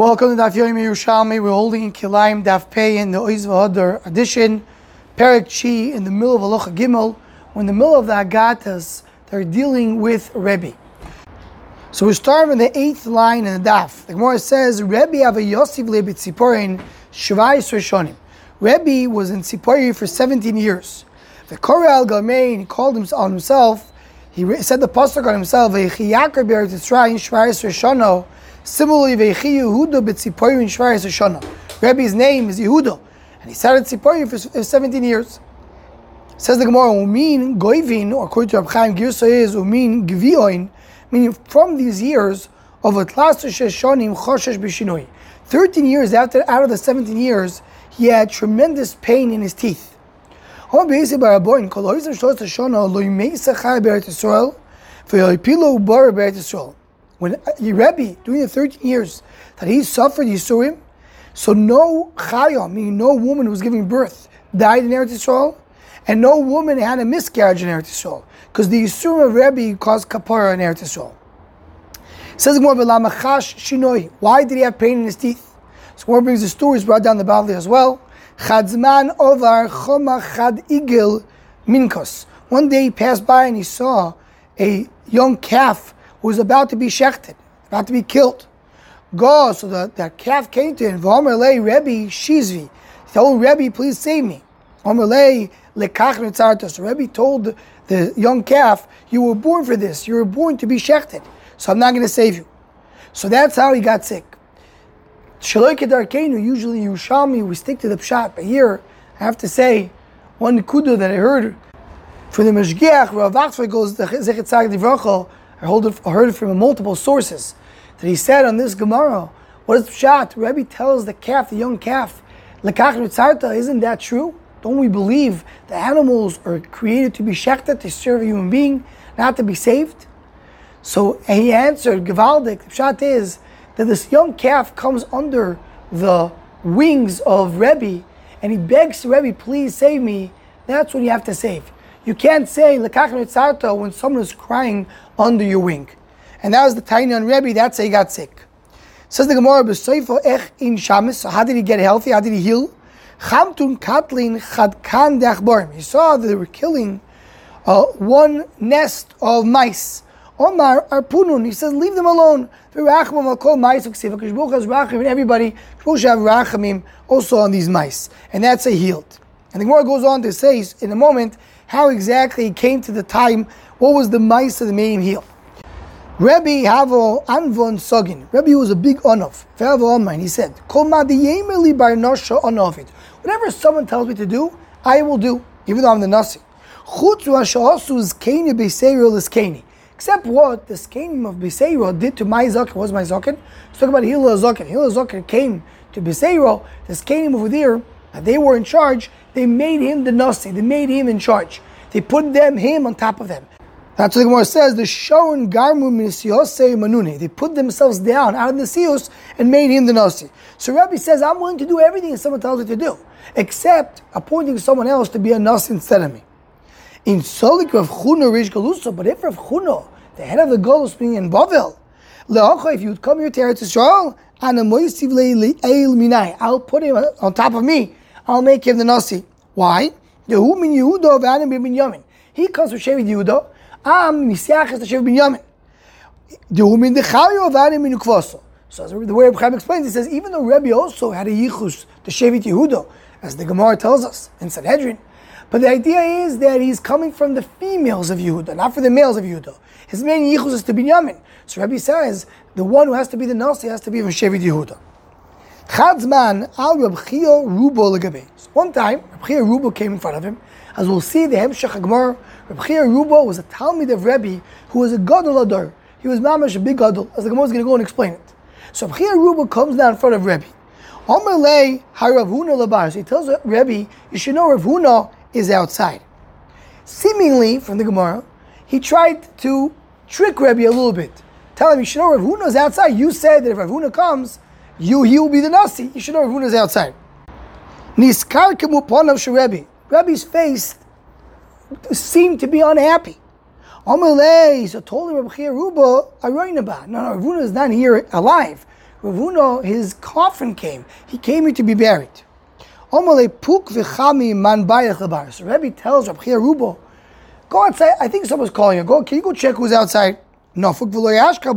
Welcome to Daf Yomi Yerushalmi. We're holding in Kilayim Daf Pei in the Oiz V'Hadar edition, Perik Chi in the middle of Alocha Gimel. We're in the middle of the Agatas. They're dealing with Rebbe. So we start from the eighth line in the Daf. The Gemara says, Rebbe Ava Yosef Lebit Tziporin Shvai Srishonim. Rebbe was in Tzipori for 17 years. The Koral Gamein called himself on himself. He said the pasuk on himself, "Veichiyakar be'eretz Yisrael shvayis rishono." Similarly, Veichi Yehuda b'tziporim shvayis rishono. Rebbe's name is Yehuda, and he sat started Tziporim for 17 years. Says the Gemara, "Umin goivin," or according to Reb Chaim Girsa is "Umin gvioin," meaning from these years of atlas sheshonim choshesh b'shinoi. 13 years after, out of the 17 years, he had tremendous pain in his teeth. When uh, Rebbe, during the 13 years that he suffered Yisurim, so no chayah, meaning no woman who was giving birth, died in Eretz Yisrael, and no woman had a miscarriage in Eretz Yisrael, because the Yisurim of Rebbe caused kapara in Eretz Yisrael. Says more shinoi. Why did he have pain in his teeth? So one brings the stories brought down the Bavli as well. Chadzman Ovar Choma Chad Igil Minkos. One day he passed by and he saw a young calf who was about to be shechted, about to be killed. Go, so the, that calf came to him. V'omer lei Rebbe Shizvi. He told Rebbe, please save me. Omer lei lekach netzartos. Rebbe told the young calf, you were born for this. You were born to be shechted. So I'm not going to save you. So that's how he got sick. Shaloi Kedarkenu, usually Yerushalmi, we stick to the Pshat, but here I have to say one kudo that I heard from the Meshgiach, Rav Achsvay goes, the Zechet Tzag Divracha, I heard it, heard it from multiple sources, that he said on this Gemara, what is Pshat? Rebbe tells the calf, the young calf, Lekach Ritzarta, isn't that true? Don't we believe the animals are created to be shechted, to serve a human being, not to be saved? So he answered, Gevaldik, the Pshat is, that this young calf comes under the wings of Rebbe and he begs Rebbe, please save me, that's what you have to save. You can't say Lekach when someone is crying under your wing. And that was the tiny on Rebbe, that's how he got sick. Says the Gemara, ech in shamis. So how did he get healthy? How did he heal? Chamtun katlin chadkan dechborim. He saw that they were killing uh, one nest of mice. Omar Arpunun, he says, leave them alone. They rakhamu ko mice uksebekh vos rakhamim everybody, everybody should have rachamim also on these mice. And that's a healed. And the Gemara goes on to say in a moment how exactly he came to the time, what was the mice that made him heal. Rabbi Havo Anvon Sogin. Rabbi was a big onof. And he said, Whatever someone tells me to do, I will do, even though I'm the nasi. Except what the scheme of Beseiro did to my Zaken was my Zaken. Let's talk about Hillel Zaken. Hillel Zaken came to Beseiro, the scheme over there, that they were in charge, they made him the Nasi, they made him in charge. They put them, him on top of them. That's what the Gemara says, the Shon Garmu Manune. They put themselves down out of the Sios and made him the Nasi. So Rabbi says, I'm willing to do everything someone tells me to do, except appointing someone else to be a Nasi instead of me. In Solik Rav Chuna Rish Galusa, but if Rav Chuna, the head of the Galus being in Bavel, if you would come here to Eretz Yisrael, I'll put him on top of me. I'll make him the Nasi. Why? The woman Yehuda, and he comes from Shevet Yehuda. I'm Misiachas the Shevet Binyamin. So as the way Chaim explains, he says even though Rebbe also had a yichus to Shevet Yehuda, as the Gemara tells us in Sanhedrin, but the idea is that he's coming from the females of Yehuda, not for the males of Yehuda. His main yichus is to Binyamin. So Rabbi says the one who has to be the Nasi has to be from Shevet Yehuda. Chadzman al Reb Chia Rubo legabe. One time, Reb Chia Rubo came in front of him. As we'll see, the Hemshech Hagmar, Reb Chia Rubo was a Talmud of Rebbe who was a Gadol Adar. He was mamash a big Gadol, as the Gemara is going to go and explain it. So Reb Chia Rubo comes down in front of Rebbe. Omerlei Harav Huna Labar. So he tells Rebbe, you should know Rav Huna is outside. Seemingly, from the Gemara, he tried to trick Rebbe a little bit. Tell him, you should know Rav Huna is outside. You said that if Rav Huna comes, you he will be the Nasi. You should know Rav is outside. Niskar of Rebbe. Rebbe's face seemed to be unhappy. Amalei, so told him Rabbi Ruba, Aroinaba. No, no, Rav Huna is not here alive. Rav Huna, his coffin came. He came here to be buried. Omale puk v'chami man bayach So Rebbe tells Rabbi Rubo, go outside. I think someone's calling you. Go, can you go check who's outside? No, fuk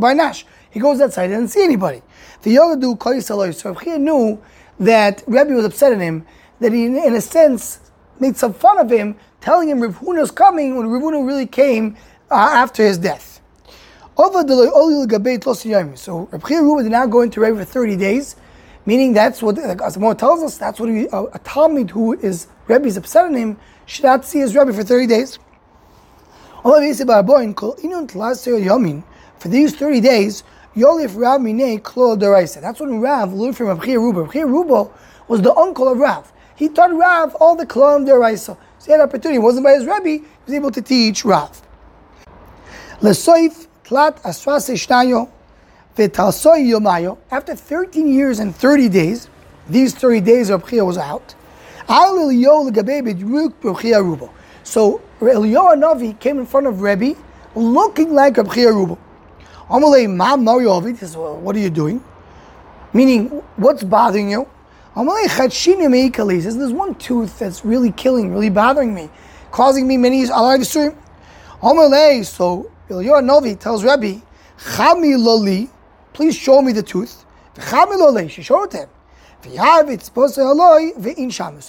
by nash. He goes outside, he doesn't see anybody. The Yogadu koyisaloy. So Rabbi knew that Rebbe was upset at him, that he, in a sense, made some fun of him, telling him Rav Huna's coming when Rav Huna really came uh, after his death. So Rabbi Ruba did not go into Rebbe for 30 days. Meaning that's what like Asmor tells us. That's what a, a Talmud who is Rebbe is upset on him should not see his Rebbe for thirty days. For these thirty days, Yolif Rav Minei Klo Deraisa. That's what Rav learned from Rav Ruba. Rav Ruba was the uncle of Rav. He taught Rav all the Klom Deraisa. So he had an opportunity. It wasn't by his Rebbe. He was able to teach Rav. Lesoif Tlat Asrase Shnayo after 13 years and 30 days, these 30 days of Bchia was out. So Eliyahu Navi came in front of Rebbe looking like Rabbi Ruba. Amalei says, well, what are you doing? Meaning, what's bothering you? Amalei says, there's one tooth that's really killing, really bothering me, causing me many Amalei, so Eliyahu Novi tells Rebbe, Chami loli, please show me the tooth. Chami loli. She showed him. So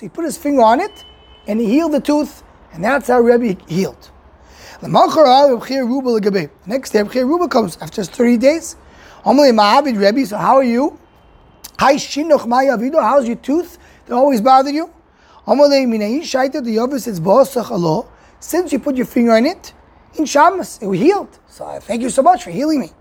he put his finger on it and he healed the tooth, and that's how Rebbe healed. The next day, Rebbe Ruba comes after 30 days. Rebbe, so how are you? How's your tooth that always bothered you? Since you put your finger on it, in Shabbos, it was healed. So uh, thank you so much for healing me.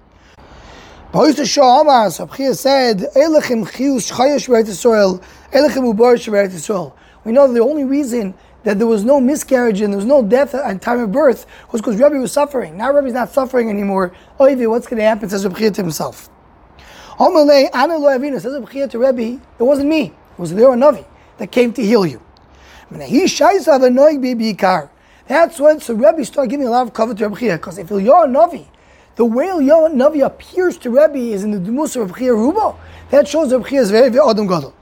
Ba'ois Shah so Abchia said, Elechem chiyus chayash Eretz Yisrael, Elechem ubarish Eretz Yisrael. We know the only reason that there was no miscarriage and there was no death at time of birth was because Rabbi was suffering. Now Rabbi's not suffering anymore. Oivi, what's going to happen? Says Rabbi to himself. Omelei, Ana lo avina, says Rabbi to Rabbi, it wasn't me. It was the Navi that came to heal you. That's when so Rabbi started giving a lot of cover to Rabbi because if a Navi, the way Eliyahu Navi appears to Rebbe is in the Demusa of Chia Rubo. That shows Chia is very, very Adam Gadol.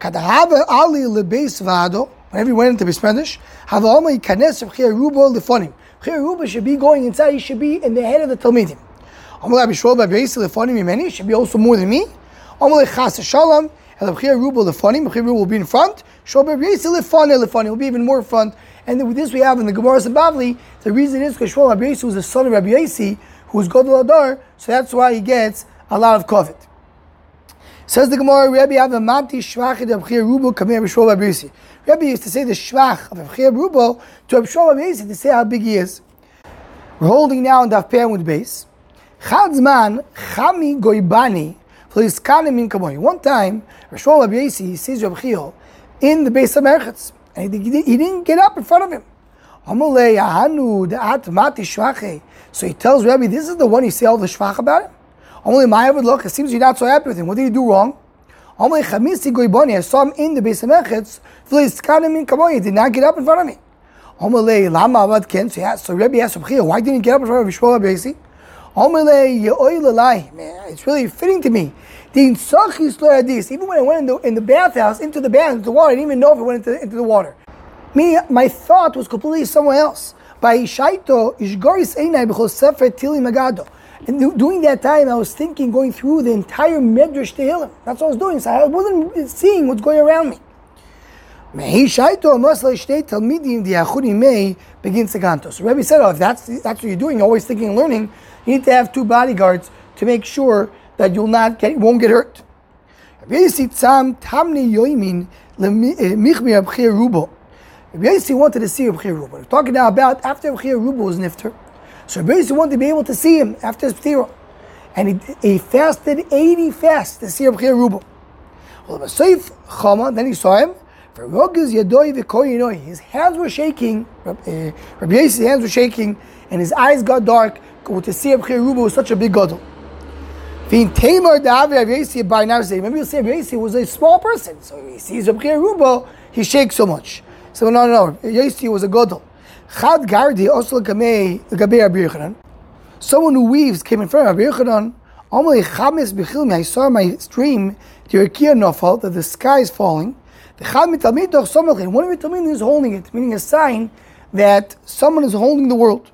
Kadahava Ali Lebeis Vado, whenever he went into Bismedish, have Alma Kanes of Chia Rubo Lefonim. Chia Rubo should be going inside, he should be in the head of the Talmidim. Amalei Bishol Beis Lefonim Imeni, should be also more than me. Amalei Chas Shalom, Rubo Lefonim, Chia Rubo will be in front. Shol Beis Lefonim Lefonim will be even more front. And with this we have in the Gemara Sabavli, the reason is because Shmuel Rabbi was the son of Rabbi Yasi, who's Godel Adar, so that's why he gets a lot of covet. Says the Gemara, Rabbi Avamati Shvach of Chir Rubo Kamir B'Shol Rabbi Rabbi used to say the Shvach of Chir Rubo to B'Shol Rabbi to say how big he is. We're holding now on Daf Peah with base. Chadzman Chami Goibani Fliskanim in Kamoy. One time, Rishol Rabbi he sees Rabbi Chio in the base of Merchatz, and he, he didn't get up in front of him. So he tells Rabbi, this is the one you say all the shvach about him? Only my look, it seems you're not so happy with him. What did he do wrong? Only Chamisi Goiboni, I saw him in the base of Mechetz, he did not get up in front of me. Omelei Lama Avad Ken, so, yeah, so Rabbi asked why didn't he get up in front of Yishmael Abesi? Omelei man, it's really fitting to me. Even when I went in the, in the bathhouse, into the bath, into the water, I didn't even know if it went into, into the water. Meaning, my thought was completely somewhere else. By Shaito, Ishgoris Einai B'chol Sefer Tili Magado. And during that time, I was thinking, going through the entire Medrash Tehillim. That's what I was doing. So I wasn't seeing what's going around me. Mehi begins. So Rabbi said, oh, if that's, that's what you're doing, you're always thinking and learning, you need to have two bodyguards to make sure that you'll not get, won't get hurt. Rabbi Tamni eh, Abchir Rubo. Wanted to see Rabbi Ruba. We're talking now about after Rabbi Ruba was nifter. So Rabbi wanted to be able to see him after his ptira. And he, he fasted 80 fasts to see Rabbi Ruba. Well, Basayf Chama, then he saw him. His hands were shaking. Eh, Rabbi Yossi's hands were shaking, and his eyes got dark to see Rabbi Ruba was such a big gadol. Maybe you'll say Rabbi Yossi was a small person, so he sees Rabbi Ruba, he shakes so much. So no, no, no. Yosi was a godel. Chad Gardi also Gabei Rabbi Yochanan. Someone who weaves came in front of Rabbi Yochanan. Amalei chamis b'chilmi, I saw my dream, the Rekia nofal, that the sky is falling. The chad mitalmid doch somelchin, one of your talmidim is holding it, meaning a sign that someone is holding the world.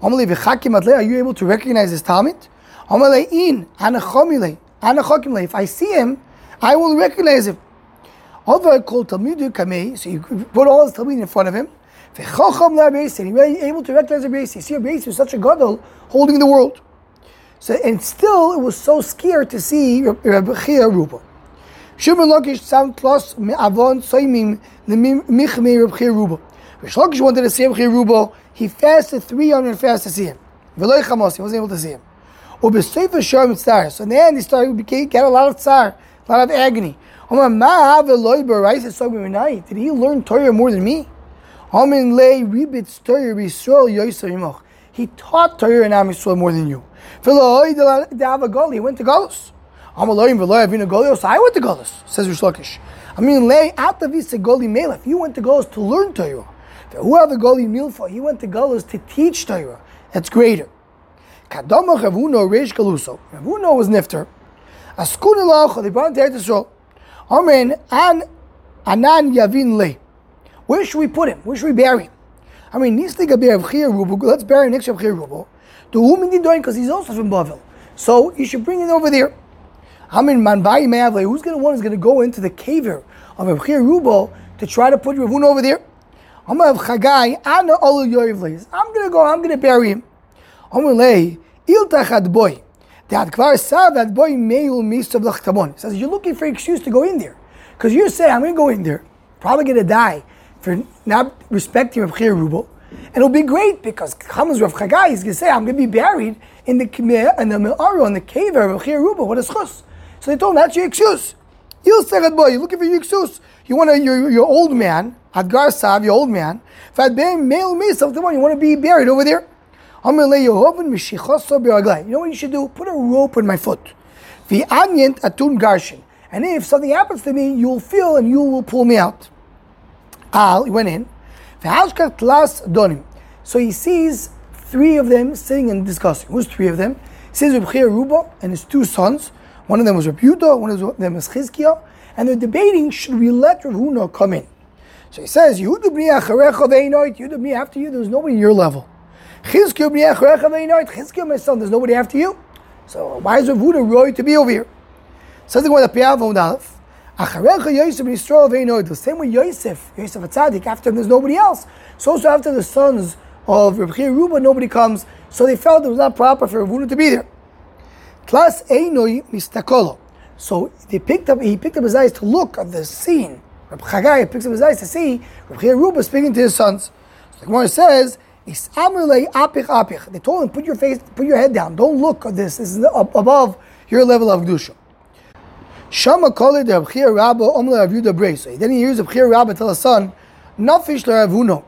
Amalei v'chakim adle, are you able to recognize this talmid? Amalei in, anachomile, anachokimle, if I see him, I will recognize him. Although I call talmidu kamei, so you put all his talmid in front of him, v'chocham and you're able to recognize a beis. You see a beis who's such a gadol holding the world. So, and still, it was so scared to see Rabbi Chia Ruba. Shimon Lakish sound plus avon soimim michme Rabbi Chia Ruba. Rish Lakish wanted to see Rabbi Chia Ruba. He fasted 300 fasts to see him. V'loy chamos, he wasn't able to see him. Ubesefer Shem Tzar. So in the end, he started became, get a lot of tsar, a lot of agony. Did he learn Torah more than me? He taught Torah and Am Yisrael more than you. He went to Golios. I went to Galus, says Rish Lakish. I mean, lay out the visa Goli Melech. You went to Galus to learn Torah. Whoever Goli Milfa, he went to Galus to teach Torah. That's greater. Kadama Chavuno Reish Galuso. Chavuno was Nifter. Askun Elach, they brought him to Eretz Yisrael. Amen. An Anan Yavin Le. Where should we put him? Where should we bury him? I mean, Nisli Gaber Rubu. Let's bury him next to Rubu. To whom he doing? Because he's also from Bavel. So you should bring it over there. I mean, Manbai Mavle, who's going to want is going to go into the caver of Rav Rubo to try to put Ravun over there? I'm going to Chagai. I'm going to go, I'm going to bury him. I'm going to Boy. That Kvar that boy Meul Misav Lachtamon. Says, you're looking for excuse to go in there. Because you say, I'm going to go in there, probably going to die for not respecting Rav Rubo. And it'll be great because comes Rav Chagai, he's going to say, I'm going to be buried in the in the Me'ara, in the cave of Rav Ruba. What is chus? So they told him, that's your excuse. You'll say boy, you're looking for your excuse. You want to, you're, you're old man, Adgar Sav, your old man. Fad Ben Me'el Misav, the one, you want to be buried over there. Your You know what you should do? Put a rope in my foot. And if something happens to me, you'll feel and you will pull me out. Al, he went in. So he sees three of them sitting and discussing. Who's three of them? He says Reb Ruba and his two sons. One of them was Reb Yudah, one of them was Chizkiah, and they're debating should we let Rav Huna come in. So he says, Yehuda b'ni acharecha ve'inoit, Yehuda b'ni after you, there's nobody in your level. Chizkiah b'ni acharecha ve'inoit, Chizkiah my son, there's nobody after you. So why is Rav Huna roy to be over here? Says the that Piav Aleph. The same way Yosef, Yosef Atzadik, after him there's nobody else. So also after the sons of Reb Ruba, nobody comes. So they felt it was not proper for Ravuna to be there. Tlas Einoi Mistakolo. So they picked up, he picked up his eyes to look at the scene. Reb Chagai picks up his eyes to see Reb Ruba speaking to his sons. So the Gemara says, apich apich. They told him, put your face, put your head down. Don't look at this. This is above your level of Gdusha. Shama called the Abchir Rabba Omla Yudah Breis. Then he hears Abchir Rabba tell his son, Nafish Ravuno.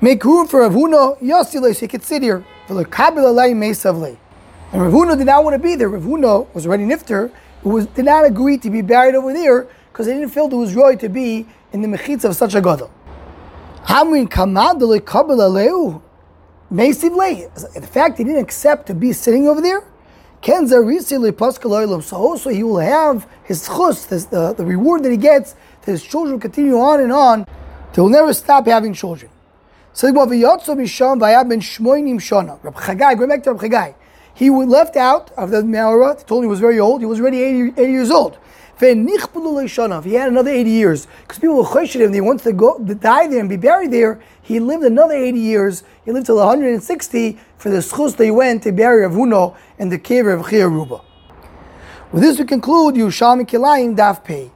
Make room for Ravuno, Yosile, so he could sit here. For the Kabbalah Lay Mesavle. And Ravuno did not want to be there. Ravuno was already nifter, who was, did not agree to be buried over there because he didn't feel it was right to be in the mechitz of such a gadol. Hamrin Kamadale Kabbalah Leu. The fact he didn't accept to be sitting over there so also he will have his chus, the, reward that he gets, that his children continue on and on, they will never stop having children. So Rabbi Chagai, go back to Rabbi Chagai. He left out of the Me'ara, told him he was very old, he was already 80, 80 years old. He had another 80 years. Because people were questioning him, he wants to go to die there and be buried there. He lived another 80 years. He lived till 160 for the schus they went to bury Avuno in the cave of Chia Ruba. With this we conclude Yerushalmi Kilayim Daf Pei.